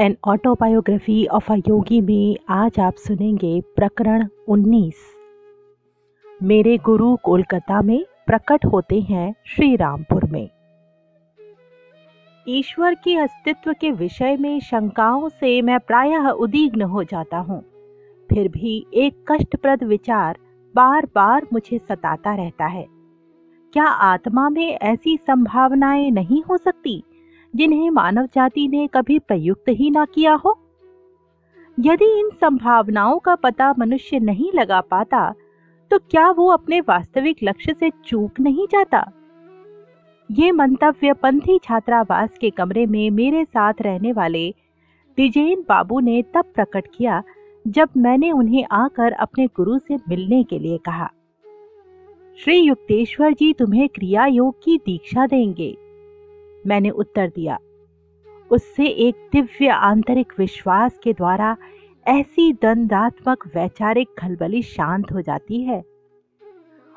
An autobiography of a yogi में आज आप सुनेंगे प्रकरण 19 मेरे गुरु कोलकाता में प्रकट होते हैं श्री रामपुर में ईश्वर के अस्तित्व के विषय में शंकाओं से मैं प्रायः उदीग्न हो जाता हूँ फिर भी एक कष्टप्रद विचार बार बार मुझे सताता रहता है क्या आत्मा में ऐसी संभावनाएँ नहीं हो सकती जिन्हें मानव जाति ने कभी प्रयुक्त ही ना किया हो? यदि इन संभावनाओं का पता मनुष्य नहीं लगा पाता तो क्या वो अपने वास्तविक लक्ष्य से चूक नहीं जाता? ये मंतव्य पंथी छात्रावास के कमरे में मेरे साथ रहने वाले दिजेन बाबू ने तब प्रकट किया, जब मैंने उन्हें आकर अपने गुरु से मिलने के लिए कहा। श्री युक्तेश्वर जी तुम्हें क्रिया योग की दीक्षा देंगे। मैंने उत्तर दिया। उससे एक दिव्य आंतरिक विश्वास के द्वारा ऐसी दंडात्मक वैचारिक खलबली शांत हो जाती है।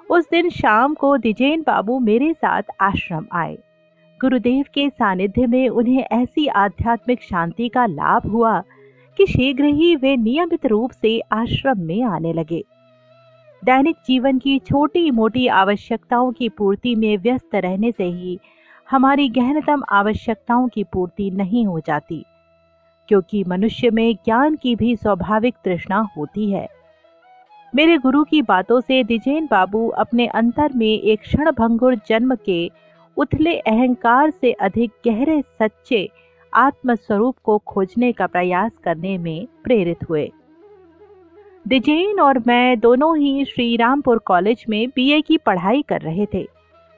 उस दिन शाम को दिजेन बाबू मेरे साथ आश्रम आए। गुरुदेव के सानिध्य में उन्हें ऐसी आध्यात्मिक शांति का लाभ हुआ कि शीघ्र ही वे नियमित रूप से आश्रम में आने लगे। दैनिक जीवन की छोटी मोटी आवश्यकताओं की पूर्ति में व्यस्त रहने से ही हमारी गहनतम आवश्यकताओं की पूर्ति नहीं हो जाती, क्योंकि मनुष्य में ज्ञान की भी स्वाभाविक तृष्णा होती है। मेरे गुरु की बातों से दिजेन बाबू अपने अंतर में एक क्षण भंगुर जन्म के उथले अहंकार से अधिक गहरे सच्चे आत्मस्वरूप को खोजने का प्रयास करने में प्रेरित हुए। दिजेन और मैं दोनों ही श्री रामपुर कॉलेज में बीए की पढ़ाई कर रहे थे।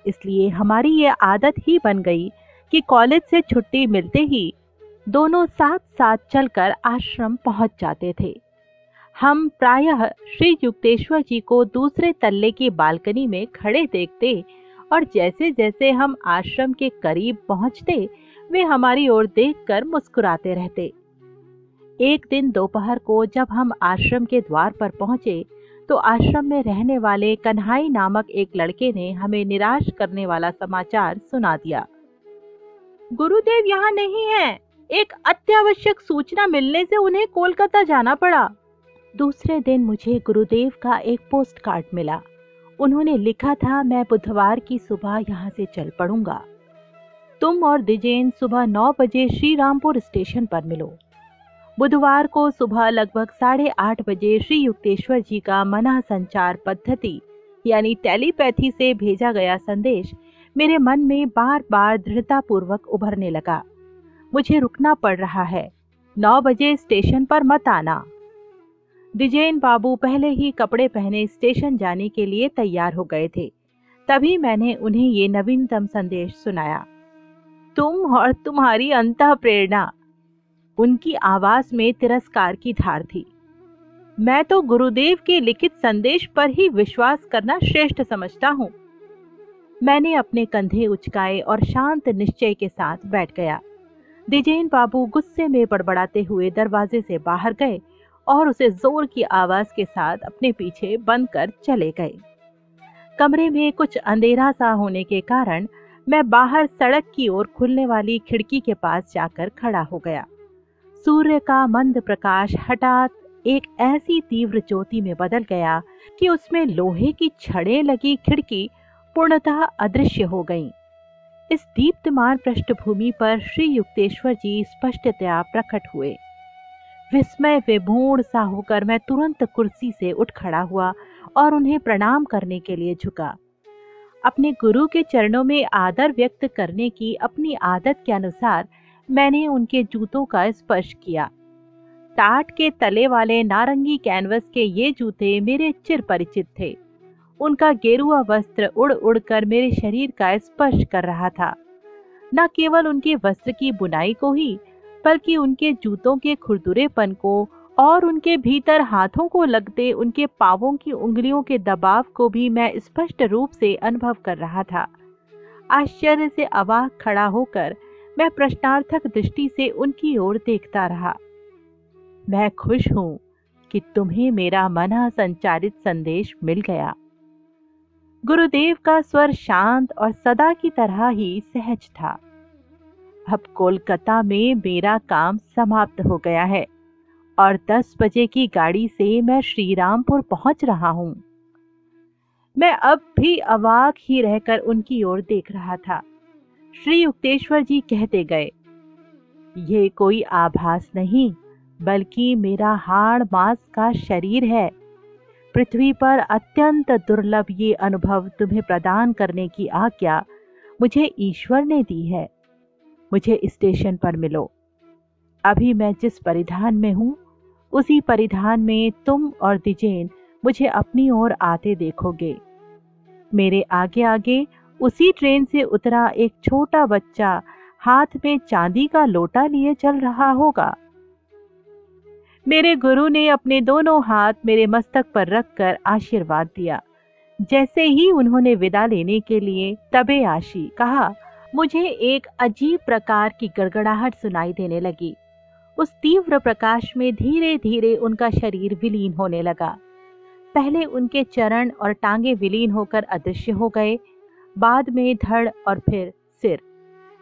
इसलिए हमारी ये आदत ही बन गई कि कॉलेज से छुट्टी मिलते ही दोनों साथ साथ चलकर आश्रम पहुँच जाते थे। हम प्रायः श्री युक्तेश्वर जी को दूसरे तल्ले की बालकनी में खड़े देखते और जैसे जैसे हम आश्रम के करीब पहुँचते, वे हमारी ओर देखकर मुस्कुराते रहते। एक दिन दोपहर को जब हम आश्रम के द्वार पर पहुँचे तो आश्रम में रहने वाले कन्हाई नामक एक लड़के ने हमें निराश करने वाला समाचार सुना दिया। गुरुदेव यहाँ नहीं है। एक अत्यावश्यक सूचना मिलने से उन्हें कोलकाता जाना पड़ा। दूसरे दिन मुझे गुरुदेव का एक पोस्ट कार्ड मिला। उन्होंने लिखा था, मैं बुधवार की सुबह यहाँ से चल पड़ूँगा। तुम और दिजेन सुबह नौ बजे श्री रामपुर स्टेशन पर मिलो। बुधवार को सुबह लगभग साढ़े आठ बजे श्री युक्तेश्वर जी का मना संचार पद्धति, यानी टेलीपैथी से भेजा गया संदेश, मेरे मन में बार बार दृढ़ता पूर्वक उभरने लगा। मुझे रुकना पड़ रहा है। नौ बजे स्टेशन पर मत आना। दिजेन बाबू पहले ही कपड़े पहने स्टेशन जाने के लिए तैयार हो गए थे। तभी मैंने उन्हें ये नवीनतम संदेश सुनाया। तुम और तुम्हारी अंत प्रेरणा उनकी आवाज़ में तिरस्कार की धार थी। मैं तो गुरुदेव के लिखित संदेश पर ही विश्वास करना श्रेष्ठ समझता हूँ। मैंने अपने कंधे उचकाए और शांत निश्चय के साथ बैठ गया। दिजेन बाबू गुस्से में बड़बड़ाते हुए दरवाजे से बाहर गए और उसे ज़ोर की आवाज़ के साथ अपने पीछे बंद कर चले गए। कमरे में कुछ अंधेरा सा होने के कारण मैं बाहर सड़क की ओर खुलने वाली खिड़की के पास जाकर खड़ा हो गया। सूर्य का मंद प्रकाश हठात एक ऐसी तीव्र ज्योति में बदल गया कि उसमें लोहे की छड़ें लगी खिड़की पूर्णतः अदृश्य हो गई। इस दीप्तमान पृष्ठभूमि पर श्री युक्तेश्वर जी स्पष्टतया प्रकट हुए। विस्मय विभूण सा होकर मैं तुरंत कुर्सी से उठ खड़ा हुआ और उन्हें प्रणाम करने के लिए झुका। अपने गुरु के चरणों में आदर व्यक्त करने की अपनी आदत के अनुसार मैंने उनके जूतों का स्पर्श किया। टाट के तले वाले नारंगी कैनवस के ये जूते मेरे चिर परिचित थे। उनका गेरुआ वस्त्र उड़ उड़ कर मेरे शरीर का स्पर्श कर रहा था। न केवल उनके वस्त्र की बुनाई को ही, बल्कि उनके जूतों के खुरदुरेपन को और उनके भीतर हाथों को लगते उनके पावों की उंगलियों के दबाव को भी मैं स्पष्ट रूप से अनुभव कर रहा था। आश्चर्य से अवाक खड़ा होकर मैं प्रश्नार्थक दृष्टि से उनकी ओर देखता रहा। मैं खुश हूँ कि तुम्हें मेरा मना संचारित संदेश मिल गया। गुरुदेव का स्वर शांत और सदा की तरह ही सहज था। अब कोलकाता में मेरा काम समाप्त हो गया है और 10 बजे की गाड़ी से मैं श्रीरामपुर पहुँच रहा हूँ। मैं अब भी अवाक ही रहकर उनकी ओर देख रहा था। श्री युक्तेश्वर जी कहते गए, ये कोई आभास नहीं, बल्कि मेरा हाड़ मांस का शरीर है। पृथ्वी पर अत्यंत दुर्लभ ये अनुभव तुम्हें प्रदान करने की आज्ञा मुझे ईश्वर ने दी है। मुझे स्टेशन पर मिलो। अभी मैं जिस परिधान में हूँ, उसी परिधान में तुम और दिजेन मुझे अपनी ओर आते देखोगे। मेरे आगे आगे उसी ट्रेन से उतरा एक छोटा बच्चा हाथ में चांदी का लोटा लिए चल रहा होगा। मेरे गुरु ने अपने दोनों हाथ मेरे मस्तक पर रखकर आशीर्वाद दिया। जैसे ही उन्होंने विदा लेने के लिए तबे आशी कहा, मुझे एक अजीब प्रकार की गड़गड़ाहट सुनाई देने लगी। उस तीव्र प्रकाश में धीरे धीरे उनका शरीर विलीन होने लगा। पहले उनके चरण और टांगे विलीन होकर अदृश्य हो गए बाद में धड़ और फिर सिर।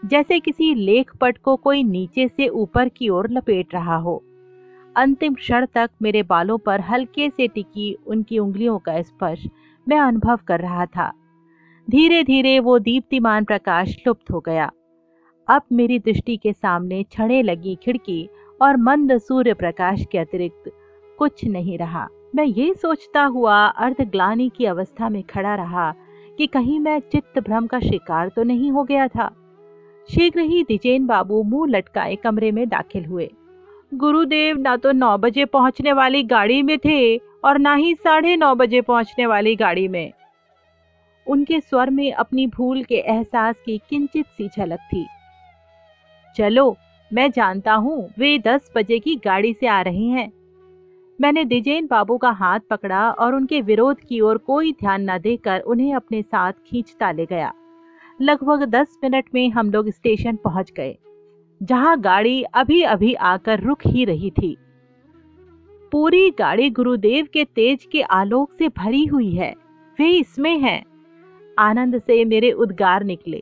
जैसे किसी लेख पट को कोई नीचे से ऊपर की ओर लपेट रहा हो। अंतिम क्षण तक मेरे बालों पर हल्के से टिकी उनकी उंगलियों का स्पर्श मैं अनुभव कर रहा था। धीरे धीरे वो दीप्तिमान प्रकाश लुप्त हो गया। अब मेरी दृष्टि के सामने छड़े लगी खिड़की और मंद सूर्य प्रकाश के अतिरिक्त कुछ नहीं रहा। मैं ये सोचता हुआ अर्धग्लानी की अवस्था में खड़ा रहा कि कहीं मैं चित्त भ्रम का शिकार तो नहीं हो गया था। शीघ्र ही दिजेन बाबू मुँह लटकाए कमरे में दाखिल हुए। गुरुदेव, ना तो नौ बजे पहुँचने वाली गाड़ी में थे और ना ही साढ़े नौ बजे पहुँचने वाली गाड़ी में। उनके स्वर में अपनी भूल के एहसास की किंचित सी झलक थी। चलो, मैं जानता हूँ, वे दस बजे की गाड़ी से आ रही हैं। मैंने दिजेन बाबू का हाथ पकड़ा और उनके विरोध की ओर कोई ध्यान न देकर उन्हें अपने साथ खींचता ले गया। लगभग दस मिनट में हम लोग स्टेशन पहुँच गए, जहाँ गाड़ी अभी अभी आकर रुक ही रही थी। पूरी गाड़ी गुरुदेव के तेज के आलोक से भरी हुई है, वे इसमें हैं। आनंद से मेरे उद्गार निकले,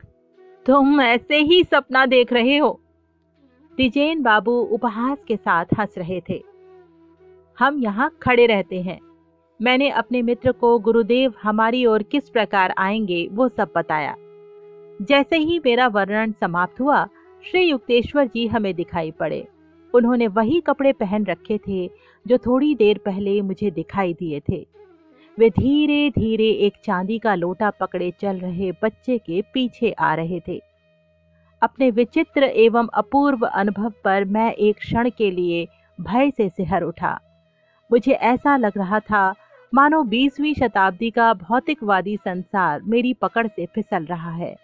तुम ऐसे ही सपना देख रहे हो? दिजेन बाबू उपहास के साथ हंस रहे थे। हम यहाँ खड़े रहते हैं। मैंने अपने मित्र को गुरुदेव हमारी ओर किस प्रकार आएँगे, वो सब बताया। जैसे ही मेरा वर्णन समाप्त हुआ, श्री युक्तेश्वर जी हमें दिखाई पड़े। उन्होंने वही कपड़े पहन रखे थे, जो थोड़ी देर पहले मुझे दिखाई दिए थे। वे धीरे धीरे एक चांदी का लोटा पकड़े चल रहे बच्चे के पीछे आ रहे थे। अपने विचित्र एवं अपूर्व अनुभव पर मैं एक क्षण के लिए भय से सिहर उठा। मुझे ऐसा लग रहा था, मानो बीसवीं शताब्दी का भौतिकवादी संसार मेरी पकड़ से फिसल रहा है।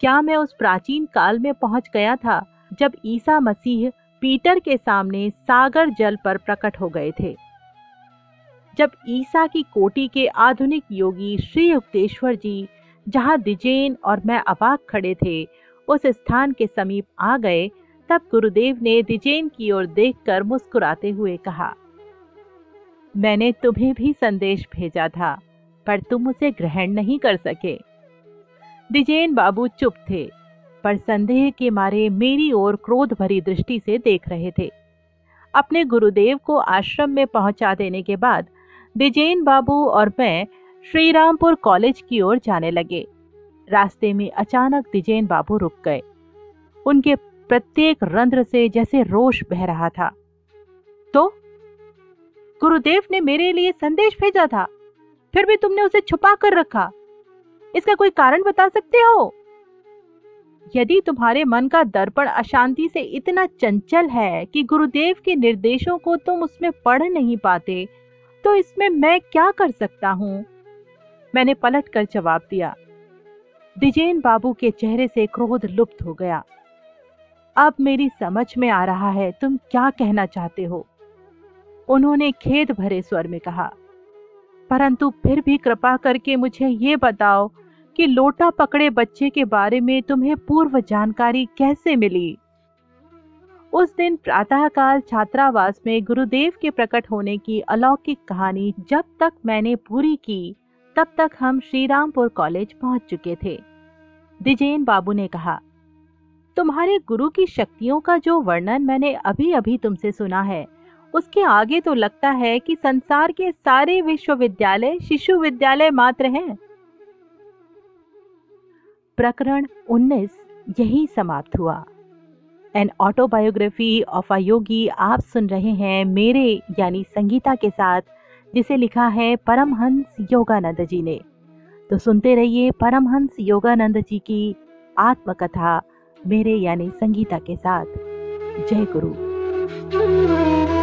क्या मैं उस प्राचीन काल में पहुँच गया था, जब ईसा मसीह पीटर के सामने सागर जल पर प्रकट हो गए थे? जब ईसा की कोटि के आधुनिक योगी श्री युक्तेश्वर जी, जहाँ दिजेन और मैं अबाक खड़े थे, उस स्थान के समीप आ गए, तब गुरुदेव ने दिजेन की ओर देखकर मुस्कुराते हुए कहा मैंने तुम्हें भी संदेश भेजा था, पर तुम उसे ग्रहण नहीं कर सके। दिजेन बाबू चुप थे, पर संदेह के मारे मेरी ओर क्रोध भरी दृष्टि से देख रहे थे। अपने गुरुदेव को आश्रम में पहुँचा देने के बाद दिजेन बाबू और मैं श्रीरामपुर कॉलेज की ओर जाने लगे। रास्ते में अचानक दिजेन बाबू रुक गए। उनके प्रत्येक रंध्र से जैसे रोष बह रहा था। तो गुरुदेव ने मेरे लिए संदेश भेजा था। फिर भी तुमने उसे छुपा कर रखा। इसका कोई कारण बता सकते हो? यदि तुम्हारे मन का दर्पण अशांति से इतना चंचल है कि गुरुदेव के निर्देशों को तुम उसमें पढ़ नहीं पाते तो इसमें मैं क्या कर सकता हूँ? मैंने पलट कर जवाब दिया। दिजेन बाबू के चेहरे से क्रोध लुप्त हो गया। अब मेरी समझ में आ रहा है तुम क्या कहना चाहते हो। उन्होंने खेद भरे स्वर में कहा, परंतु फिर भी कृपा करके मुझे ये बताओ कि लोटा पकड़े बच्चे के बारे में तुम्हें पूर्व जानकारी कैसे मिली? उस दिन प्रातःकाल छात्रावास में गुरुदेव के प्रकट होने की अलौकिक कहानी जब तक मैंने पूरी की, तब तक हम श्रीरामपुर कॉलेज पहुँच चुके थे। दिजेन बाबू ने कहा, तुम्हारे गुरु की शक्तियों का जो वर्णन मैंने अभी अभी तुमसे सुना है उसके आगे तो लगता है कि संसार के सारे विश्वविद्यालय शिशु विद्यालय मात्र हैं। प्रकरण 19 यही समाप्त हुआ। An autobiography of a yogi आप सुन रहे हैं मेरे, यानी संगीता के साथ, जिसे लिखा है परमहंस योगानंद जी ने। तो सुनते रहिए परमहंस योगानंद जी की आत्मकथा मेरे, यानी संगीता के साथ। जय गुरु।